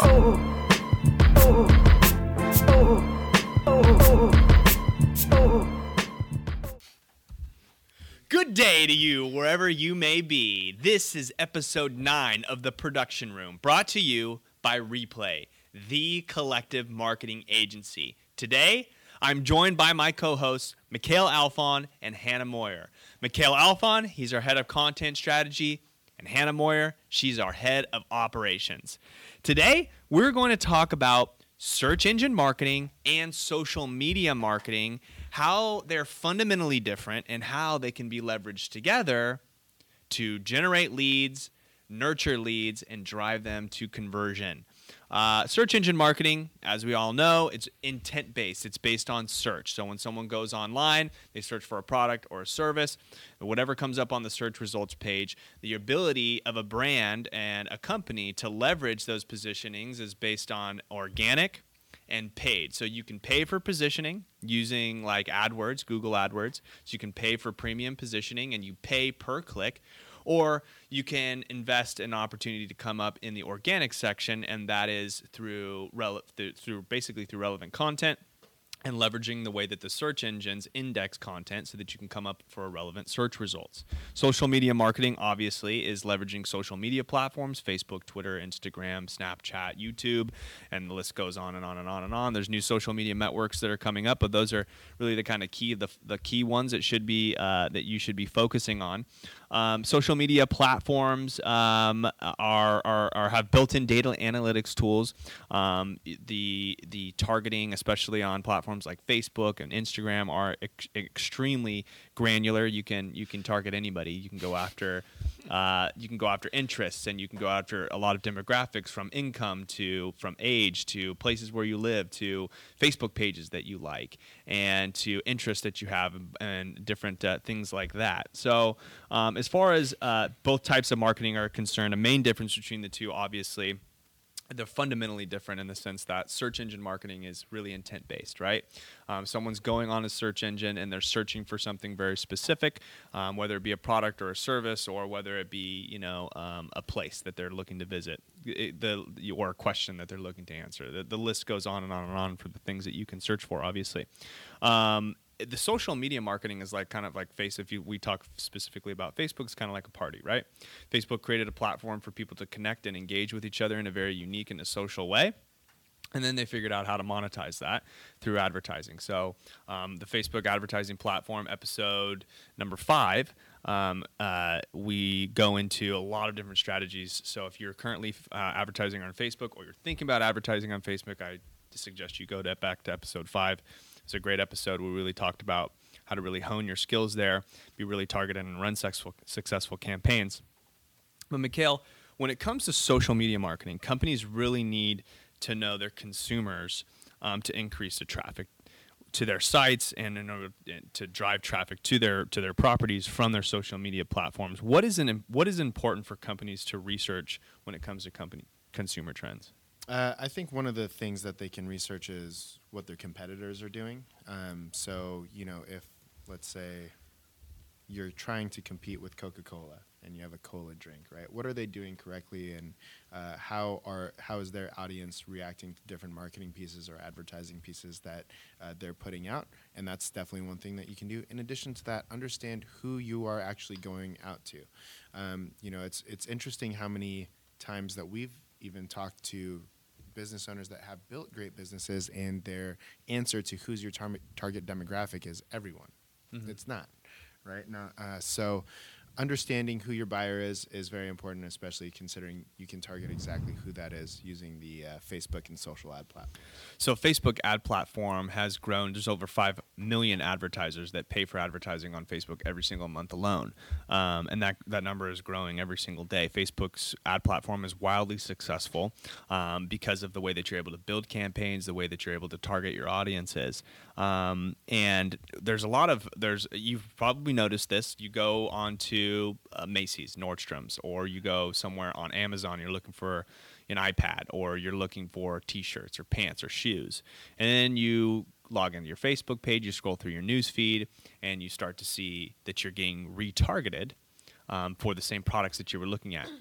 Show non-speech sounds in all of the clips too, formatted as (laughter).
Good day to you, wherever you may be. This is episode 9 of The Production Room, brought to you by Replay, the collective marketing agency. Today, I'm joined by my co hosts, Mikhail Alfon and Hannah Moyer. Mikhail Alfon, he's our head of content strategy, and Hannah Moyer, she's our head of operations. Today, we're going to talk about search engine marketing and social media marketing, how they're fundamentally different, and how they can be leveraged together to generate leads, nurture leads, and drive them to conversion. Uh, search engine marketing, as we all know, it's intent based. It's based on search. So when someone goes online, they search for a product or a service, whatever comes up on the search results page, the ability of a brand and a company to leverage those positionings is based on organic and paid. So you can pay for positioning using like AdWords, Google AdWords. So you can pay for premium positioning and you pay per click or you can invest an opportunity to come up in the organic section, and that is through, rele- through, through basically through relevant content and leveraging the way that the search engines index content so that you can come up for relevant search results. Social media marketing obviously is leveraging social media platforms, Facebook, Twitter, Instagram, Snapchat, YouTube, and the list goes on and on and on and on. There's new social media networks that are coming up, but those are really the kind of key the, the key ones that should be uh, that you should be focusing on. Um, social media platforms um, are, are, are, have built-in data analytics tools. Um, the the targeting, especially on platforms like Facebook and Instagram, are ex- extremely granular. You can you can target anybody. You can go after uh, you can go after interests, and you can go after a lot of demographics from income to from age to places where you live to Facebook pages that you like and to interests that you have and different uh, things like that. So um, as far as uh, both types of marketing are concerned, a main difference between the two, obviously they're fundamentally different in the sense that search engine marketing is really intent based, right? Um, someone's going on a search engine and they're searching for something very specific, um, whether it be a product or a service, or whether it be you know um, a place that they're looking to visit, it, the or a question that they're looking to answer. The, the, list goes on and on and on for the things that you can search for, obviously. The social media marketing is like kind of like face if you we talk specifically about facebook it's kind of like a party right? Facebook created a platform for people to connect and engage with each other in a very unique and a social way and then they figured out how to monetize that through advertising. So um, the facebook advertising platform episode number five um, uh, we go into a lot of different strategies. So if you're currently uh, advertising on facebook or you're thinking about advertising on facebook i suggest you go to, back to episode five it's a great episode. We really talked about how to really hone your skills there, be really targeted, and run successful, successful campaigns. But, Mikhail, when it comes to social media marketing, companies really need to know their consumers um, to increase the traffic to their sites and in order to drive traffic to their to their properties from their social media platforms. What is an, what is important for companies to research when it comes to company consumer trends? Uh, I think one of the things that they can research is what their competitors are doing. Um, so, you know, if, let's say, you're trying to compete with Coca Cola and you have a cola drink, right? What are they doing correctly, and uh, how are how is their audience reacting to different marketing pieces or advertising pieces that uh, they're putting out? And that's definitely one thing that you can do. In addition to that, understand who you are actually going out to. Um, you know, it's it's interesting how many times that we've even talked to business owners that have built great businesses, and their answer to who's your tar- target demographic is everyone. Mm-hmm. It's not, right? Now, uh, so understanding who your buyer is is very important, especially considering you can target exactly who that is using the uh, Facebook and social ad platform. So, Facebook ad platform has grown. There's over five million advertisers that pay for advertising on Facebook every single month alone, um, and that that number is growing every single day. Facebook's ad platform is wildly successful um, because of the way that you're able to build campaigns, the way that you're able to target your audiences, um, and there's a lot of there's you've probably noticed this. You go onto uh, Macy's, Nordstrom's, or you go somewhere on Amazon, you're looking for an iPad, or you're looking for T-shirts or pants or shoes, and then you log into your Facebook page, you scroll through your news feed, and you start to see that you're getting retargeted um, for the same products that you were looking at. (clears throat)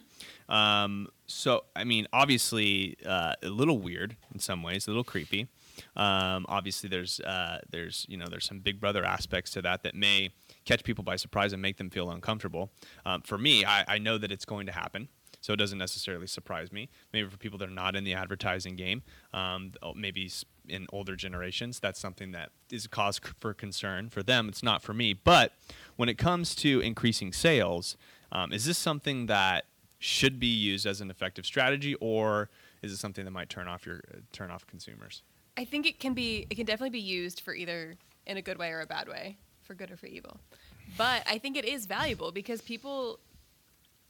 Um, so, I mean, obviously, uh, a little weird in some ways, a little creepy. Um, obviously, there's uh, there's you know there's some Big Brother aspects to that that may catch people by surprise and make them feel uncomfortable. Um, for me, I, I know that it's going to happen so it doesn't necessarily surprise me. Maybe for people that are not in the advertising game, um, maybe in older generations, that's something that is a cause for concern for them. It's not for me. But when it comes to increasing sales, um, is this something that should be used as an effective strategy, or is it something that might turn off your uh, turn off consumers? I think it can be. It can definitely be used for either in a good way or a bad way, for good or for evil. But I think it is valuable because people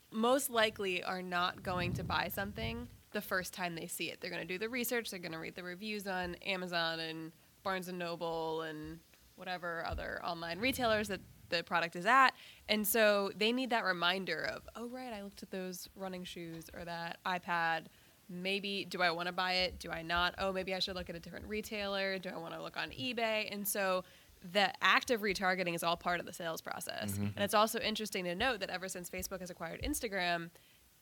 most likely are not going to buy something the first time they see it. They're going to do the research, they're going to read the reviews on Amazon and Barnes and Noble and whatever other online retailers that the product is at. And so they need that reminder of, oh, right, I looked at those running shoes or that iPad. Maybe, do I want to buy it? Do I not? Oh, maybe I should look at a different retailer. Do I want to look on eBay? And so the act of retargeting is all part of the sales process. Mm-hmm. And it's also interesting to note that ever since Facebook has acquired Instagram,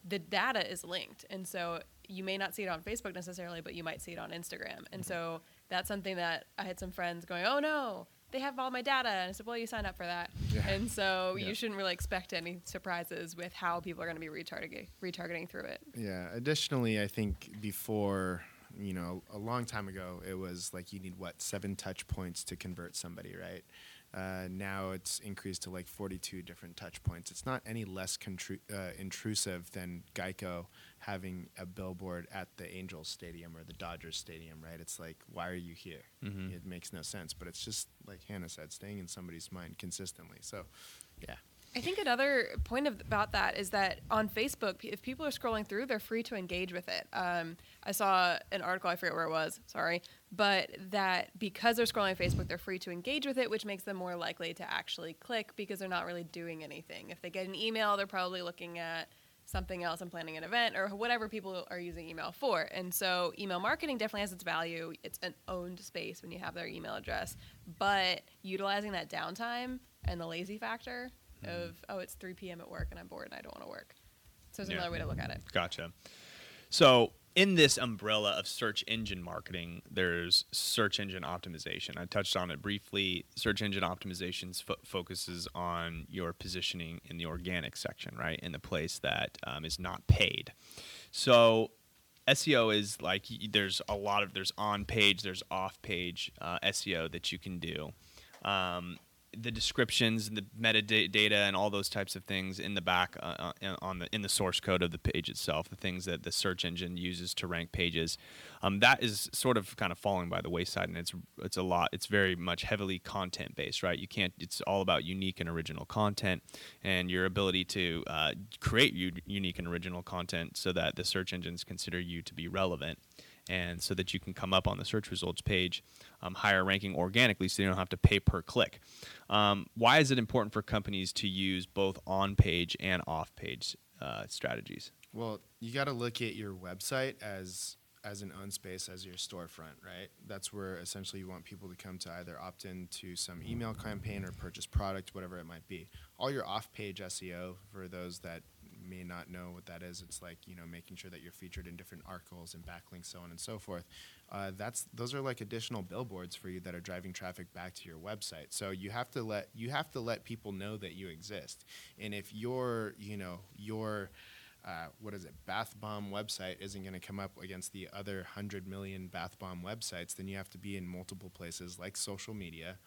the data is linked. And so you may not see it on Facebook necessarily, but you might see it on Instagram. And mm-hmm. so that's something that I had some friends going, oh no, they have all my data. And I said, well, you signed up for that. Yeah. And so yeah. you shouldn't really expect any surprises with how people are going to be retargeting, retargeting through it. Yeah. Additionally, I think before you know, a long time ago, it was like you need what seven touch points to convert somebody, right? Uh, now it's increased to like 42 different touch points. It's not any less contru- uh, intrusive than Geico having a billboard at the Angels Stadium or the Dodgers Stadium, right? It's like, why are you here? Mm-hmm. It makes no sense. But it's just like Hannah said, staying in somebody's mind consistently. So, yeah. I think another point of, about that is that on Facebook, if people are scrolling through, they're free to engage with it. Um, I saw an article, I forget where it was, sorry, but that because they're scrolling Facebook, they're free to engage with it, which makes them more likely to actually click because they're not really doing anything. If they get an email, they're probably looking at something else and planning an event or whatever people are using email for. And so email marketing definitely has its value. It's an owned space when you have their email address, but utilizing that downtime and the lazy factor mm-hmm. of oh it's 3 p.m. at work and I'm bored and I don't want to work. So it's yeah. another way to look at it. Gotcha. So in this umbrella of search engine marketing, there's search engine optimization. I touched on it briefly. Search engine optimization fo- focuses on your positioning in the organic section, right, in the place that um, is not paid. So SEO is like there's a lot of there's on page, there's off page uh, SEO that you can do. Um, the descriptions and the metadata and all those types of things in the back uh, uh on the in the source code of the page itself, the things that the search engine uses to rank pages, um, that is sort of kind of falling by the wayside, and it's it's a lot. It's very much heavily content based, right? You can't. It's all about unique and original content, and your ability to uh, create u- unique and original content so that the search engines consider you to be relevant and so that you can come up on the search results page um, higher ranking organically so you don't have to pay per click. Um, why is it important for companies to use both on page and off page uh, strategies? Well, you got to look at your website as as an own space as your storefront, right? That's where essentially you want people to come to either opt in to some email campaign or purchase product, whatever it might be. All your off page SEO for those that may not know what that is, it's like you know making sure that you're featured in different articles and backlinks, so on and so forth. Uh, that's those are like additional billboards for you that are driving traffic back to your website. So you have to let you have to let people know that you exist. And if your you know your uh, what is it, bath bomb website isn't going to come up against the other 100 million bath bomb websites, then you have to be in multiple places like social media,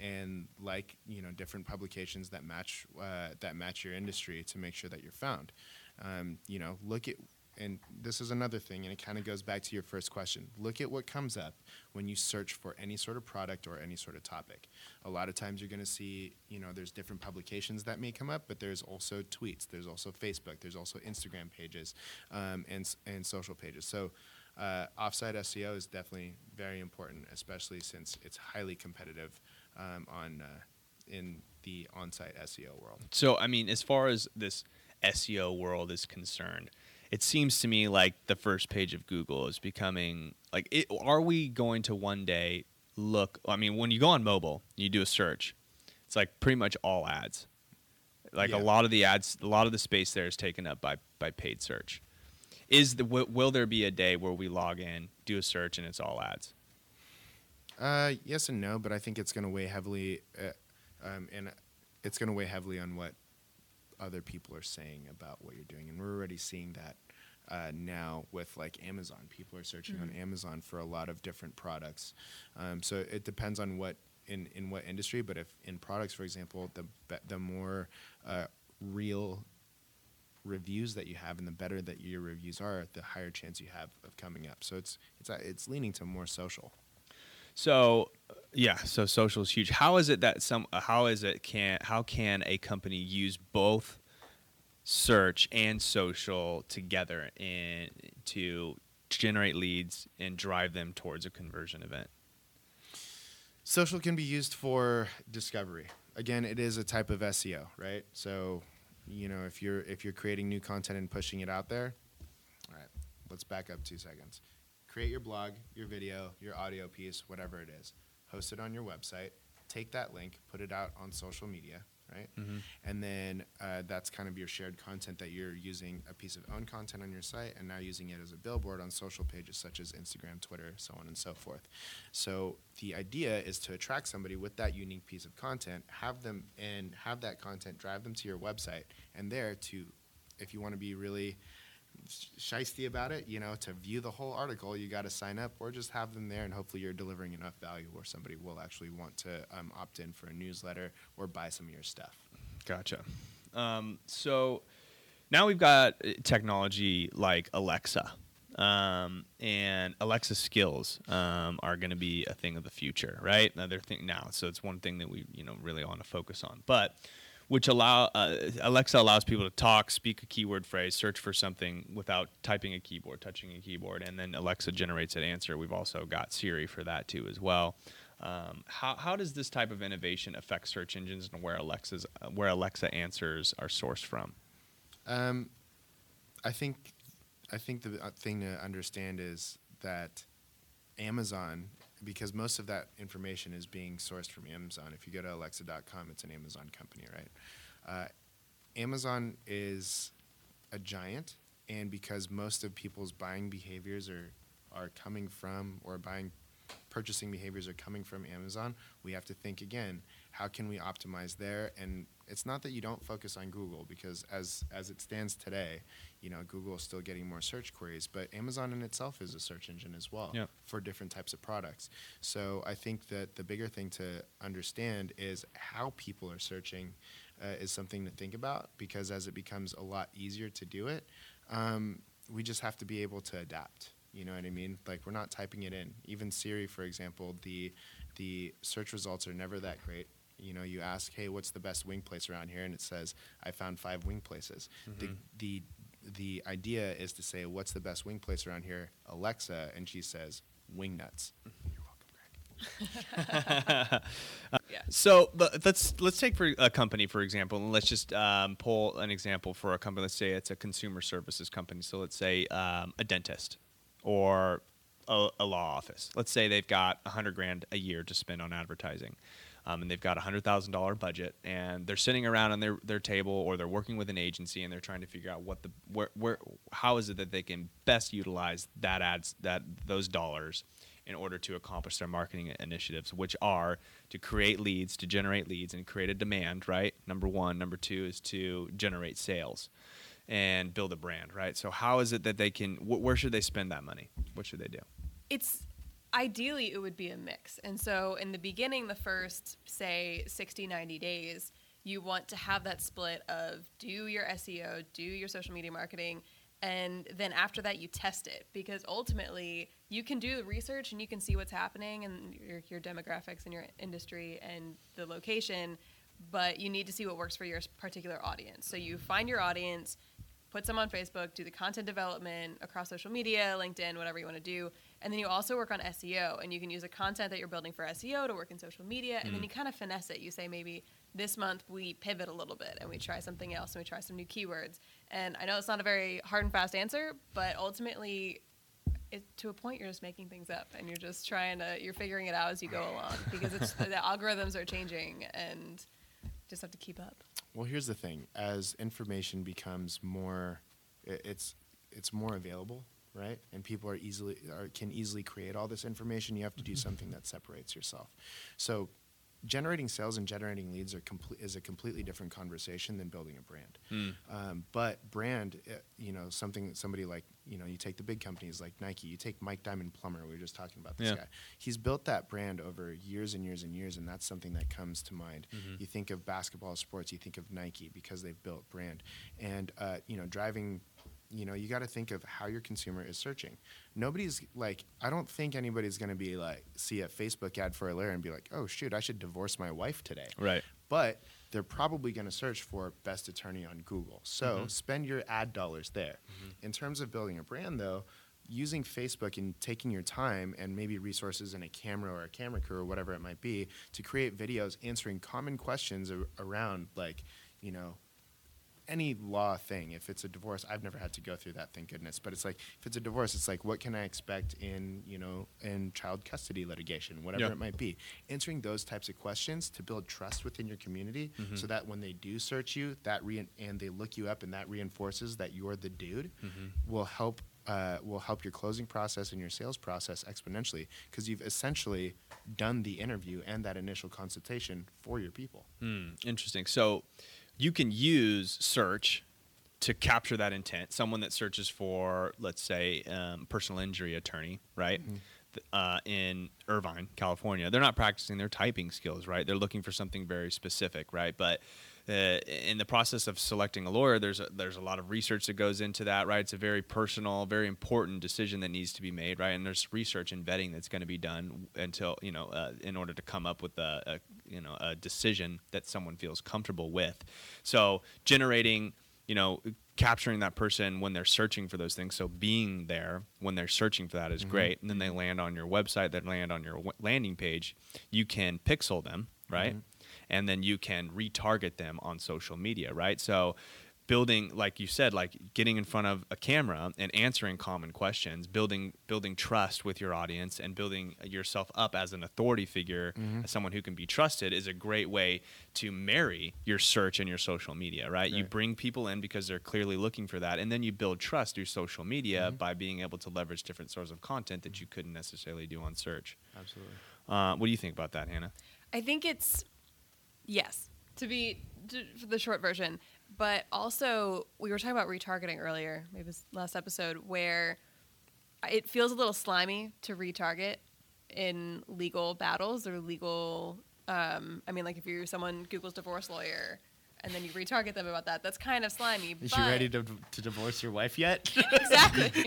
and like you know different publications that match uh, that match your industry to make sure that you're found. Um, you know, look at and this is another thing, and it kind of goes back to your first question. Look at what comes up when you search for any sort of product or any sort of topic. A lot of times you're going to see, you know, there's different publications that may come up, but there's also tweets, there's also Facebook, there's also Instagram pages, um, and and social pages. So. Uh, offsite SEO is definitely very important, especially since it's highly competitive um, on uh, in the on-site SEO world. So, I mean, as far as this SEO world is concerned, it seems to me like the first page of Google is becoming like. It, are we going to one day look? I mean, when you go on mobile, you do a search, it's like pretty much all ads. Like Yeah. a lot of the ads, a lot of the space there is taken up by by paid search. Is the w- will there be a day where we log in, do a search, and it's all ads? Uh, yes and no, but I think it's going to weigh heavily, uh, um, and it's going to weigh heavily on what other people are saying about what you're doing, and we're already seeing that uh, now with like Amazon. People are searching on Amazon for a lot of different products, um, so it depends on what in in what industry. But if in products, for example, the be- the more uh, real reviews that you have and the better that your reviews are the higher chance you have of coming up so it's it's uh, it's leaning to more social So, uh, yeah, so social is huge. How is it that some? uh, How is it can? How can a company use both search and social together in to generate leads and drive them towards a conversion event? Social can be used for discovery. Again, it is a type of SEO, right? So, you know, if you're if you're creating new content and pushing it out there, all right, let's back up two seconds. Create your blog, your video, your audio piece, whatever it is. Host it on your website. Take that link, put it out on social media, right? And then uh, that's kind of your shared content that you're using a piece of own content on your site and now using it as a billboard on social pages such as Instagram, Twitter, so on and so forth. So the idea is to attract somebody with that unique piece of content, have them and have that content drive them to your website, and there to, if you want to be really shisty about it, you know, to view the whole article, you got to sign up or just have them there, and hopefully you're delivering enough value where somebody will actually want to um, opt in for a newsletter or buy some of your stuff. Gotcha. Um, so now we've got uh, technology like Alexa, um, and Alexa skills um, are going to be a thing of the future, right? Another thing now, so it's one thing that we you know really want to focus on, but which allow uh, Alexa allows people to talk, speak a keyword phrase, search for something without typing a keyboard, touching a keyboard, and then Alexa generates an answer. We've also got Siri for that too as well. Um, how, how does this type of innovation affect search engines and where Alexa's where Alexa answers are sourced from? Um, I think, I think the uh, thing to understand is that Amazon, because most of that information is being sourced from Amazon. If you go to Alexa.com, it's an Amazon company, right? Uh, Amazon is a giant, and because most of people's buying behaviors are are coming from or buying purchasing behaviors are coming from Amazon, we have to think again, how can we optimize there? And it's not that you don't focus on Google because as as it stands today, you know, Google is still getting more search queries, but Amazon in itself is a search engine as well Yeah. for different types of products. So I think that the bigger thing to understand is how people are searching uh, is something to think about because as it becomes a lot easier to do it, um, we just have to be able to adapt. You know what I mean? Like we're not typing it in. Even Siri, for example, the the search results are never that great. You know, you ask, "Hey, what's the best wing place around here?" and it says, "I found five wing places." The the the idea is to say, "What's the best wing place around here?" Alexa, and she says, "Wing nuts." You're welcome, Greg. (laughs) (laughs) Yeah. So but let's let's take for a company for example, and let's just um, pull an example for a company. Let's say it's a consumer services company. So let's say um, a dentist or a, a law office. Let's say they've got a hundred grand a year to spend on advertising. Um, and they've got a hundred thousand dollar budget, and they're sitting around on their, their table, or they're working with an agency, and they're trying to figure out what the where, where how is it that they can best utilize that ads that those dollars in order to accomplish their marketing initiatives, which are to create leads, to generate leads, and create a demand. Right. Number one. Number two is to generate sales and build a brand. Right. So how is it that they can? Wh- where should they spend that money? What should they do? it's ideally it would be a mix. And so in the beginning the first say 60 90 days you want to have that split of do your seo do your social media marketing and then after that you test it. Because ultimately you can do the research and you can see what's happening and your, your demographics and your industry and the location but you need to see what works for your particular audience. So you find your audience put some on Facebook, do the content development across social media, LinkedIn, whatever you want to do. And then you also work on SEO and you can use the content that you're building for SEO to work in social media. And then mm. you kind of finesse it. You say maybe this month we pivot a little bit and we try something else and we try some new keywords. And I know it's not a very hard and fast answer, but ultimately, it, to a point, you're just making things up and you're just trying to, you're figuring it out as you go along because it's, (laughs) the algorithms are changing and just have to keep up. Well, here's the thing: as information becomes more, i- it's it's more available, right? And people are easily are, can easily create all this information. You have to do mm-hmm. something that separates yourself. So, generating sales and generating leads are complete is a completely different conversation than building a brand. Hmm. Um, but brand, uh, you know, something that somebody like you know, you take the big companies like Nike, you take Mike Diamond Plummer. We were just talking about this Yeah. guy. He's built that brand over years and years and years, and that's something that comes to mind. Mhm. You think of basketball sports, you think of Nike because they've built brand, and uh, you know, driving. You know, you got to think of how your consumer is searching. Nobody's like, I don't think anybody's going to be like, see a Facebook ad for a lawyer and be like, oh shoot, I should divorce my wife today Right. but they're probably going to search for best attorney on Google. So Mhm. spend your ad dollars there. Mm-hmm. In terms of building a brand, though, using Facebook and taking your time and maybe resources and a camera or a camera crew or whatever it might be to create videos answering common questions ar- around, like, you know, any law thing. If it's a divorce, I've never had to go through that, thank goodness. But it's like if it's a divorce, it's like what can I expect in you know in child custody litigation, whatever Yeah. it might be. Answering those types of questions to build trust within your community, Mhm. so that when they do search you, that re- and they look you up, and that reinforces that you're the dude, Mhm. will help. Uh, will help your closing process and your sales process exponentially because you've essentially done the interview and that initial consultation for your people. Hmm, interesting. So you can use search to capture that intent. Someone that searches for, let's say, um, personal injury attorney, right? Mhm. Uh, in Irvine, California, they're not practicing their typing skills, right? They're looking for something very specific, right? But uh, in the process of selecting a lawyer, there's a, there's a lot of research that goes into that, right? It's a very personal, very important decision that needs to be made, right? And there's research and vetting that's going to be done until you know, uh, in order to come up with a, a you know a decision that someone feels comfortable with. So generating, you know, capturing that person when they're searching for those things. So being there when they're searching for that is Mhm. great. And then they land on your website, they land on your w- landing page. You can pixel them, right? Mhm. And then you can retarget them on social media, right? So building like you said like getting in front of a camera and answering common questions building building trust with your audience and building yourself up as an authority figure Mhm. as someone who can be trusted is a great way to marry your search and your social media right, you bring people in because they're clearly looking for that and then you build trust through social media Mhm. by being able to leverage different sources of content that you couldn't necessarily do on search Absolutely. uh, what do you think about that hannah I think it's yes to be to, for the short version, but also we were talking about retargeting earlier, maybe last episode, where it feels a little slimy to retarget in legal battles or legal. Um, I mean, like if you're someone Google's divorce lawyer. And then you retarget them about that. That's kind of slimy. Is she ready to, to divorce your wife yet? (laughs) (laughs) exactly. (laughs)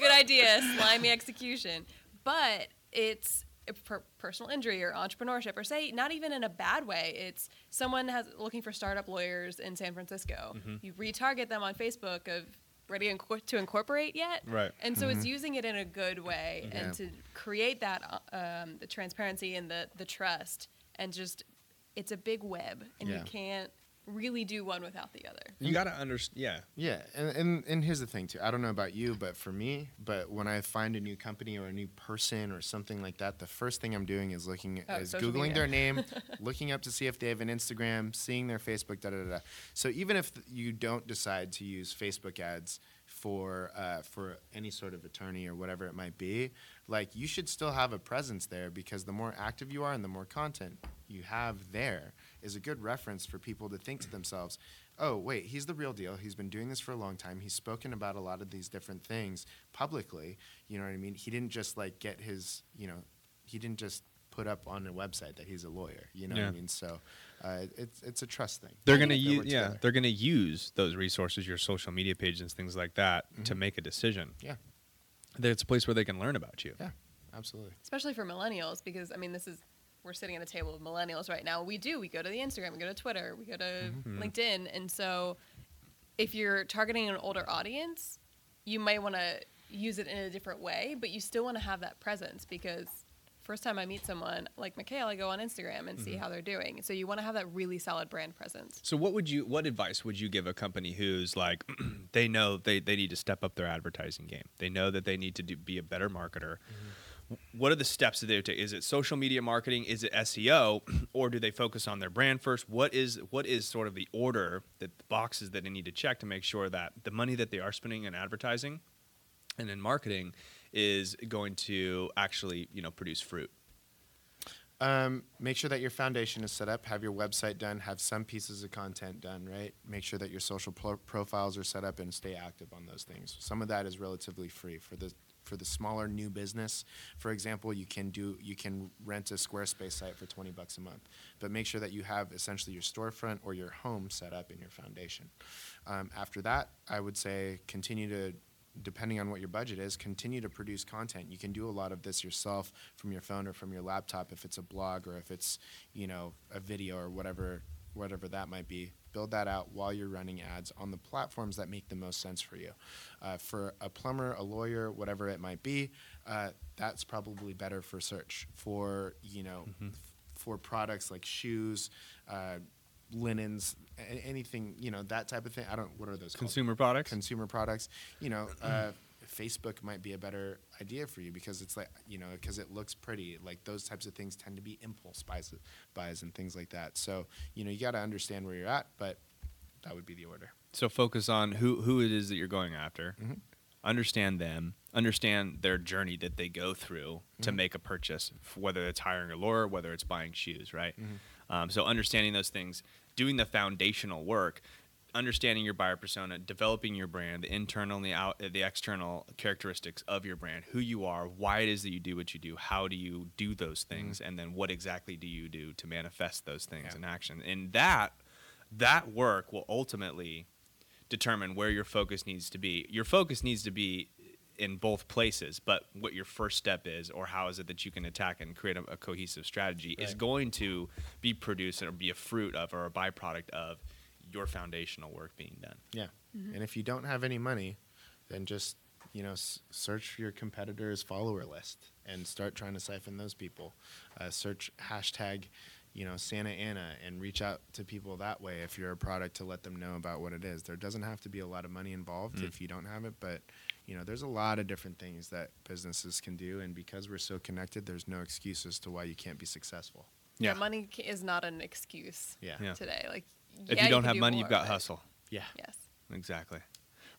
Good idea, slimy execution. But it's for personal injury or entrepreneurship, or say not even in a bad way. It's someone has looking for startup lawyers in San Francisco. Mhm. You retarget them on Facebook of ready inco- to incorporate yet, right and so it's Mhm. using it in a good way Yeah. and to create that um, the transparency and the the trust and just it's a big web and Yeah. you can't really do one without the other. you gotta understand yeah Yeah, and, and and here's the thing too. I don't know about you, but for me, but when I find a new company or a new person or something like that, the first thing I'm doing is looking Oh, is googling media. their name, (laughs) looking up to see if they have an Instagram, seeing their Facebook, da da da. da. So even if you don't decide to use Facebook ads for uh, for any sort of attorney or whatever it might be, like you should still have a presence there because the more active you are and the more content you have there is a good reference for people to think to themselves, oh, wait, he's the real deal. He's been doing this for a long time. He's spoken about a lot of these different things publicly. You know what I mean? He didn't just like get his, you know, he didn't just put up on a website that he's a lawyer. You know what I mean? So uh, it's it's a trust thing. they're gonna think they use yeah together. they're gonna use those resources your social media pages things like that to Mhm. make a decision Yeah. It's a place where they can learn about you Yeah. Absolutely. especially for millennials because i mean this is we're sitting at a table of millennials right now we do we go to the instagram we go to twitter we go to Mhm. linkedin and so if you're targeting an older audience you might want to use it in a different way but you still want to have that presence because first time i meet someone like mikhail i go on instagram and see Mhm. how they're doing so you want to have that really solid brand presence so what would you what advice would you give a company who's like (clears throat) they know they, they need to step up their advertising game they know that they need to do, be a better marketer what are the steps that they take? Is it social media marketing? Is it SEO, (clears throat) or do they focus on their brand first? What is what is sort of the order that the boxes that they need to check to make sure that the money that they are spending in advertising and in marketing is going to actually you know produce fruit? Um, make sure that your foundation is set up. Have your website done. Have some pieces of content done. Right. Make sure that your social pro- profiles are set up and stay active on those things. Some of that is relatively free for the for the smaller new business. For example, you can do you can rent a Squarespace site for twenty bucks a month, but make sure that you have essentially your storefront or your home set up in your foundation. Um, after that, I would say continue to depending on what your budget is, continue to produce content. You can do a lot of this yourself from your phone or from your laptop if it's a blog or if it's, you know, a video or whatever whatever that might be. Build that out while you're running ads on the platforms that make the most sense for you. Uh, for a plumber, a lawyer, whatever it might be, uh, that's probably better for search. For you know, Mm-hmm. f- for products like shoes, uh, linens, a- anything you know that type of thing. I don't. What are those? called? Consumer products. consumer products, you know, uh, Facebook might be a better idea for you because it's like, you know, because it looks pretty. Like those types of things tend to be impulse buys, buys and things like that. So, you know, you got to understand where you're at, but that would be the order. So focus on who who it is that you're going after. Mhm. Understand them. Understand their journey that they go through to Mhm. make a purchase, whether it's hiring a lawyer, whether it's buying shoes, right? Mhm. Um, so understanding those things, doing the foundational work, understanding your buyer persona, developing your brand, the internal and the out, the external characteristics of your brand, who you are, why it is that you do what you do, how do you do those things, and then what exactly do you do to manifest those things Yeah. in action. And that that work will ultimately determine where your focus needs to be. Your focus needs to be in both places, but what your first step is, or how is it that you can attack and create a, a cohesive strategy, is going to be produced or be a fruit of or a byproduct of your foundational work being done. Yeah. And if you don't have any money, then just, you know, s- search your competitor's follower list and start trying to siphon those people. Uh, search hashtag, you know, Santa Ana and reach out to people that way if you're a product to let them know about what it is. There doesn't have to be a lot of money involved Mm. if you don't have it, but, you know, there's a lot of different things that businesses can do. And because we're so connected, there's no excuse as to why you can't be successful. Yeah, money is not an excuse Yeah. Yeah. today. Like, If yeah, you don't can have do money, more, you've got hustle. Yeah. Yes. Exactly.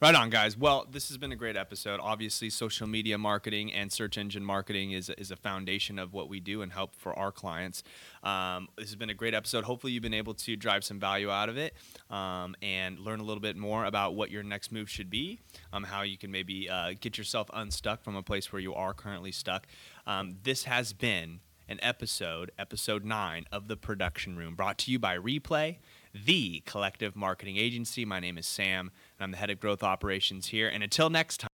Right on, guys. Well, this has been a great episode. Obviously, social media marketing and search engine marketing is, is a foundation of what we do and help for our clients. Um, this has been a great episode. Hopefully, you've been able to drive some value out of it um, and learn a little bit more about what your next move should be, um, how you can maybe uh, get yourself unstuck from a place where you are currently stuck. Um, this has been an episode, episode nine of The Production Room, brought to you by Replay, the collective marketing agency. My name is Sam, I'm the head of growth operations here. And until next time,